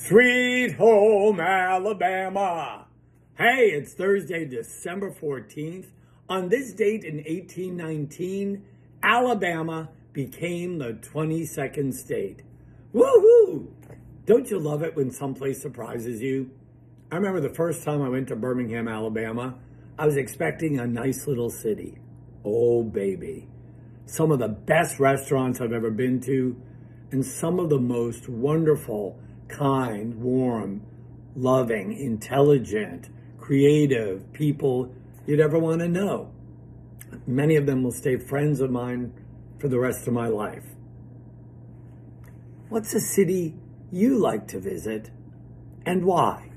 Sweet home Alabama. Hey, it's Thursday, December 14th. On this date in 1819, Alabama became the 22nd state. Woohoo! Don't you love it when someplace surprises you? I remember the first time I went to Birmingham, Alabama, I was expecting a nice little city. Oh, baby. Some of the best restaurants I've ever been to, and some of the most wonderful, kind, warm, loving, intelligent, creative people you'd ever want to know. Many of them will stay friends of mine for the rest of my life. What's a city you like to visit and why?